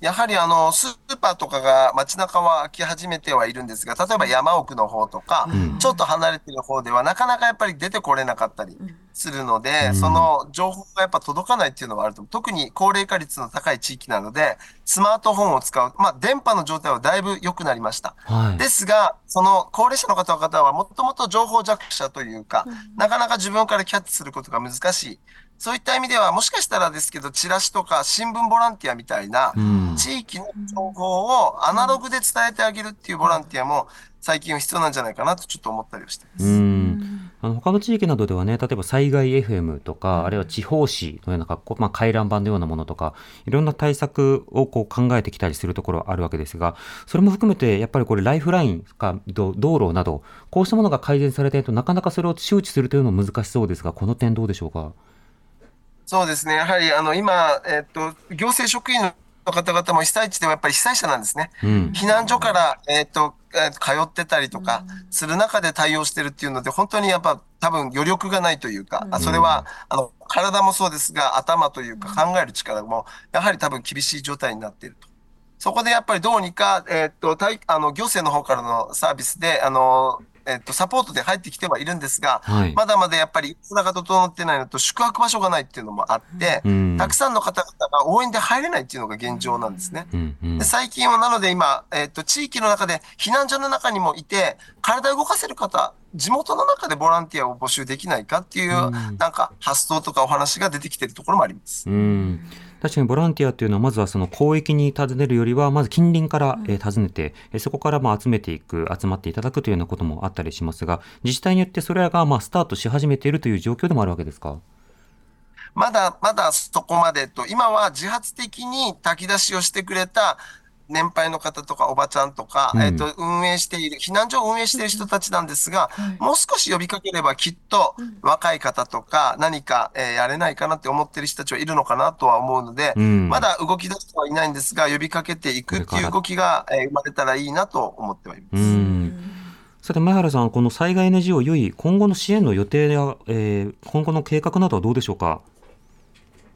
やはりあのスーパーとかが街中は開き始めてはいるんですが、例えば山奥の方とか、うん、ちょっと離れてる方では、なかなかやっぱり出てこれなかったりするので、うん、その情報がやっぱ届かないっていうのはあると、特に高齢化率の高い地域なので、スマートフォンを使う、まあ、電波の状態はだいぶ良くなりました。はい、ですが、その高齢者の方々はもともと情報弱者というか、なかなか自分からキャッチすることが難しい。そういった意味では、もしかしたらですけど、チラシとか新聞ボランティアみたいな、地域の情報をアナログで伝えてあげるっていうボランティアも、最近は必要なんじゃないかなとちょっと思ったりはしてます。あの他の地域などではね、例えば災害 FM とか、あるいは地方紙のような格好、まあ、回覧板のようなものとか、いろんな対策をこう考えてきたりするところはあるわけですが、それも含めて、やっぱりこれ、ライフラインか道路など、こうしたものが改善されているとなかなかそれを周知するというのも難しそうですが、この点どうでしょうか？そうですね。やはり、あの、今、えっと、行政職員の方々も被災地ではやっぱり被災者なんですね。うん、避難所から、えっと、通ってたりとかする中で対応してるっていうので、本当にやっぱ多分余力がないというか、あそれは、あの、体もそうですが、頭というか考える力も、やはり多分厳しい状態になっていると。そこでやっぱりどうにか、えっと、あの、行政の方からのサービスで、あの、えっと、サポートで入ってきてはいるんですが、はい、まだまだやっぱり、インフラが整ってないのと、宿泊場所がないっていうのもあって、うん、たくさんの方々が応援で入れないっていうのが現状なんですね。うんうん、で最近はなので今、えっと、地域の中で避難所の中にもいて、体を動かせる方、地元の中でボランティアを募集できないかっていう、うん、なんか発想とかお話が出てきているところもあります。うん確かにボランティアっていうのはまずはその広域に訪ねるよりはまず近隣から、え訪ねて、えそこからまあ集めていく集まっていただくというようなこともあったりしますが自治体によってそれらがまあスタートし始めているという状況でもあるわけですか？まだまだそこまでと。今は自発的に炊き出しをしてくれた年配の方とかおばちゃんとか、うん、えっ、ー、と、運営している、避難所を運営している人たちなんですが、うん、もう少し呼びかければきっと若い方とか何か、えー、やれないかなって思ってる人たちはいるのかなとは思うので、うん、まだ動き出してはいないんですが、呼びかけていくっていう動きが、えー、生まれたらいいなと思ってはいます。さて、前原さん、この災害 NGO よい今後の支援の予定や、えー、今後の計画などはどうでしょうか？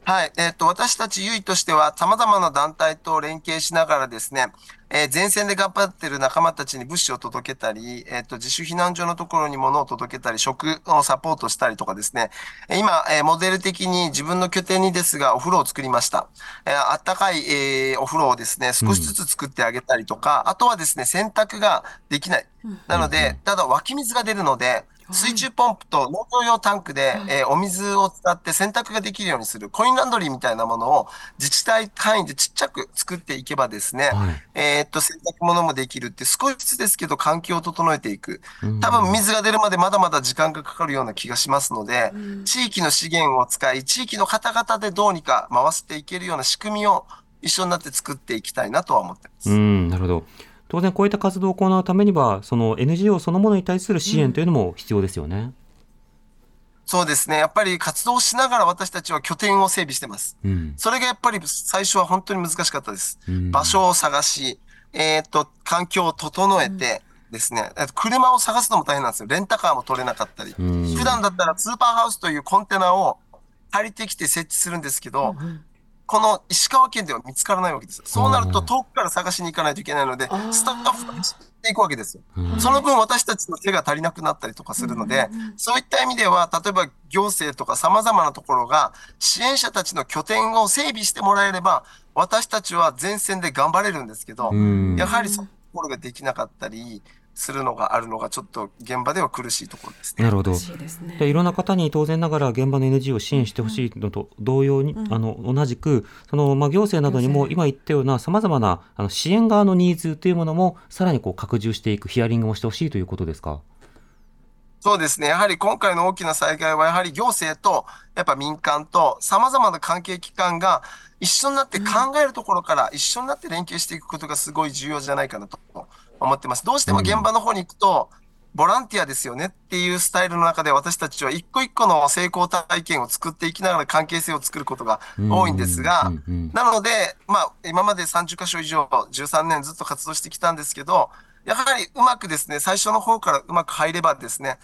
はい。えっ、ー、と、私たちゆいとしては、様々な団体と連携しながらですね、えー、前線で頑張っている仲間たちに物資を届けたり、えっ、ー、と、自主避難所のところに物を届けたり、食をサポートしたりとかですね、今、えー、モデル的に自分の拠点にですが、お風呂を作りました。えー、あったかい、えー、お風呂をですね、少しずつ作ってあげたりとか、うん、あとはですね、洗濯ができない。なので、ただ湧き水が出るので、水中ポンプと農業用タンクで、えー、お水を使って洗濯ができるようにするコインランドリーみたいなものを自治体単位でちっちゃく作っていけばですね、はい、えっと、洗濯物もできるって少しずつですけど環境を整えていく。多分水が出るまでまだまだ時間がかかるような気がしますので、地域の資源を使い、地域の方々でどうにか回していけるような仕組みを一緒になって作っていきたいなとは思ってます。うん、なるほど。当然こういった活動を行うためには、その NGO そのものに対する支援というのも必要ですよね。うん、そうですね。やっぱり活動しながら私たちは拠点を整備してます。うん、それがやっぱり最初は本当に難しかったです。うん、場所を探し、えっ、と、環境を整えて、ですね、車を探すのも大変なんですよ。レンタカーも取れなかったり。普段だったらスーパーハウスというコンテナを借りてきて設置するんですけど、この石川県では見つからないわけです。そうなると遠くから探しに行かないといけないので、スタッフが走っていくわけですよ。その分私たちの手が足りなくなったりとかするので、そういった意味では、例えば行政とか様々なところが支援者たちの拠点を整備してもらえれば、私たちは前線で頑張れるんですけど、やはりそころができなかったり、するのがあるのがちょっと現場では苦しいところですね。なるほど。でいろんな方に当然ながら現場の NG を支援してほしいのと同様に、うん、あの同じくそのまあ行政などにも今言ったようなさまざまなあの支援側のニーズというものもさらにこう拡充していくヒアリングをしてほしいということですか？そうですね。やはり今回の大きな災害は、やはり行政と、やっぱ民間と、様々な関係機関が一緒になって考えるところから、一緒になって連携していくことがすごい重要じゃないかなと思ってます。どうしても現場の方に行くと、ボランティアですよねっていうスタイルの中で私たちは一個一個の成功体験を作っていきながら関係性を作ることが多いんですが、なので、まあ、今まで30カ所以上、13年ずっと活動してきたんですけど、やはりうまくですね、最初の方からうまく入ればですね、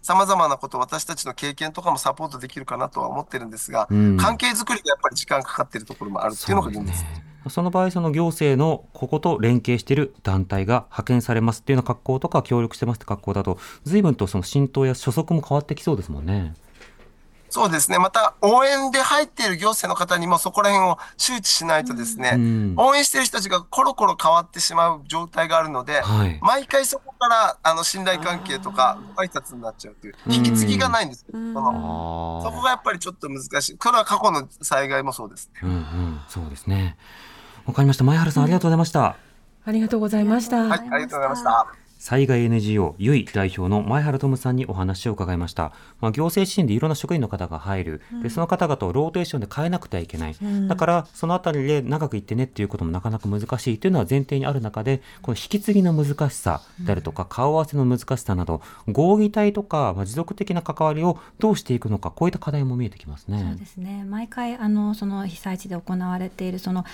様々なこと私たちの経験とかもサポートできるかなとは思ってるんですが、関係づくりがやっぱり時間かかっているところもあるっていうのが現実です。その場合、その行政のここと連携している団体が派遣されますっていうような格好とか、協力してますって格好だと、随分とその浸透や所属も変わってきそうですもんね。そうですね。また、応援で入っている行政の方にもそこら辺を周知しないとですね、うん、応援している人たちがコロコロ変わってしまう状態があるので、はい、毎回そこから、あの、信頼関係とか、挨拶になっちゃうという、引き継ぎがないんですけど、その、そこがやっぱりちょっと難しい。これは過去の災害もそうですね。うんうん、そうですね。わかりました。前原さん、ありがとうございました。ありがとうございました。はい、ありがとうございました。災害 NGO ゆい代表の前原智さんにお話を伺いました、まあ、行政支援でいろんな職員の方が入る、でその方々をローテーションで変えなくてはいけない、うん、だからそのあたりで長く行ってねっていうこともなかなか難しいというのは前提にある中でこの引き継ぎの難しさであるとか、顔合わせの難しさなど合議体とか、まあ、持続的な関わりをどうしていくのかこういった課題も見えてきますね。そうですね毎回あのその被災地で行われているその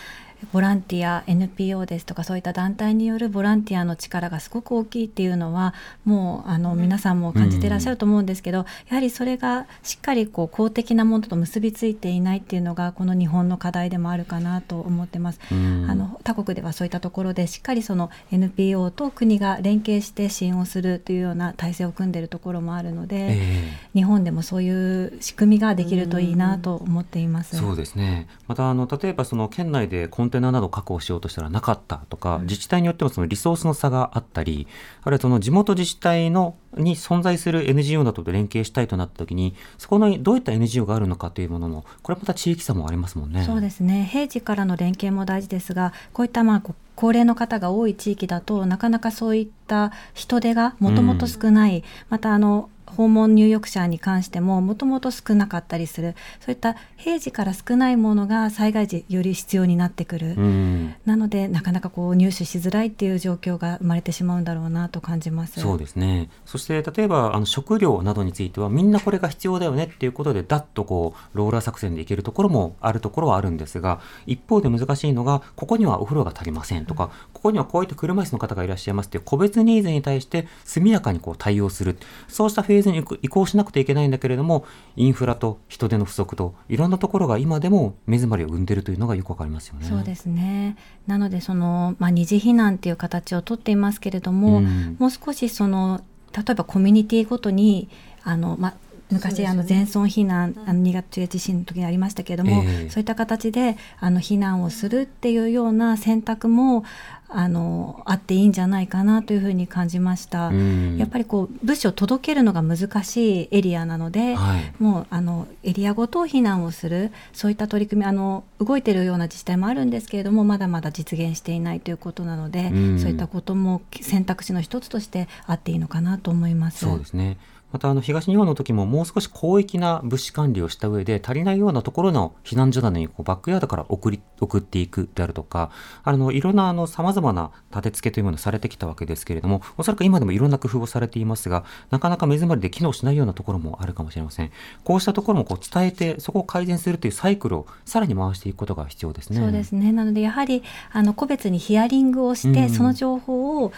ボランティア NPO ですとかそういった団体によるボランティアの力がすごく大きいっていうのはもうあの皆さんも感じていらっしゃると思うんですけど、やはりそれがしっかりこう公的なものと結びついていないっていうのがこの日本の課題でもあるかなと思ってます。あの他国ではそういったところでしっかりその NPO と国が連携して支援をするというような体制を組んでいるところもあるので、えー、日本でもそういう仕組みができるといいなと思っています。そうですね。またあの例えばその県内でコンテナなど確保しようとしたらなかったとか、自治体によってもそのリソースの差があったり、あるいはその地元自治体のに存在する NGO などと連携したいとなったときに、そこのどういった NGO があるのかというものの、これまた地域差もありますもんね。そうですね。平時からの連携も大事ですが、こういったまあ高齢の方が多い地域だとなかなかそういった人手がもともと少ない、うん、またあの訪問入浴者に関してももともと少なかったりする。そういった平時から少ないものが災害時より必要になってくる、うん、なのでなかなかこう入手しづらいっていう状況が生まれてしまうんだろうなと感じます。そうですね。そして例えばあの食料などについてはみんなこれが必要だよねっていうことでだっとこうローラー作戦でいけるところもあるところはあるんですが一方で難しいのがここにはお風呂が足りませんとか、うん、ここにはこういった車椅子の方がいらっしゃいますっていう個別ニーズに対して速やかにこう対応する。そうしたフェーーズに移行しなくてはいけないんだけれどもインフラと人手の不足といろんなところが今でも目詰まりを生んでいるというのがよくわかりますよね。そうですねなのでその、まあ、二次避難っていう形をとっていますけれども、うん、もう少しその例えばコミュニティごとにあの、まあ、昔、ね、あの全村避難あの新潟地震の時にありましたけれども、えー、そういった形であの避難をするっていうような選択もあのあっていいんじゃないかなというふうに感じました。やっぱりこう物資を届けるのが難しいエリアなので、はい、もうあのエリアごと避難をするそういった取り組みあの動いているような自治体もあるんですけれどもまだまだ実現していないということなので、そういったことも選択肢の一つとしてあっていいのかなと思います。そうですね。またあの東日本の時ももう少し広域な物資管理をした上で足りないようなところの避難所などにこうバックヤードから送り送っていくであるとかあのいろんなあの様々な立て付けというものをされてきたわけですけれどもおそらく今でもいろんな工夫をされていますがなかなか目詰まりで機能しないようなところもあるかもしれません。こうしたところもこう伝えてそこを改善するというサイクルをさらに回していくことが必要ですね。そうですね。なのでやはりあの個別にヒアリングをして、うん、その情報を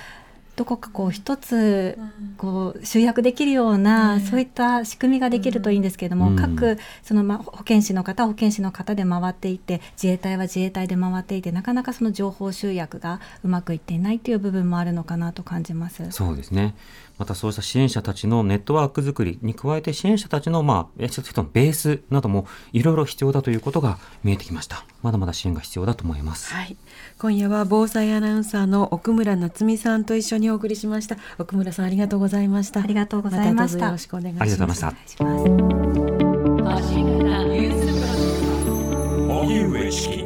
どこかこう一つこう集約できるような、そういった仕組みができるといいんですけれども、各そのま保健師の方保健師の方で回っていて自衛隊は自衛隊で回っていてなかなかその情報集約がうまくいっていないという部分もあるのかなと感じます。そうですねまたそうした支援者たちのネットワーク作りに加えて支援者たちのまあ人のベースなどもいろいろ必要だということが見えてきました。まだまだ支援が必要だと思います、はい、今夜は防災アナウンサーの奥村夏美さんと一緒にお送りしました。奥村さんありがとうございました。ありがとうございました、よろしくお願いします。ありがとうございました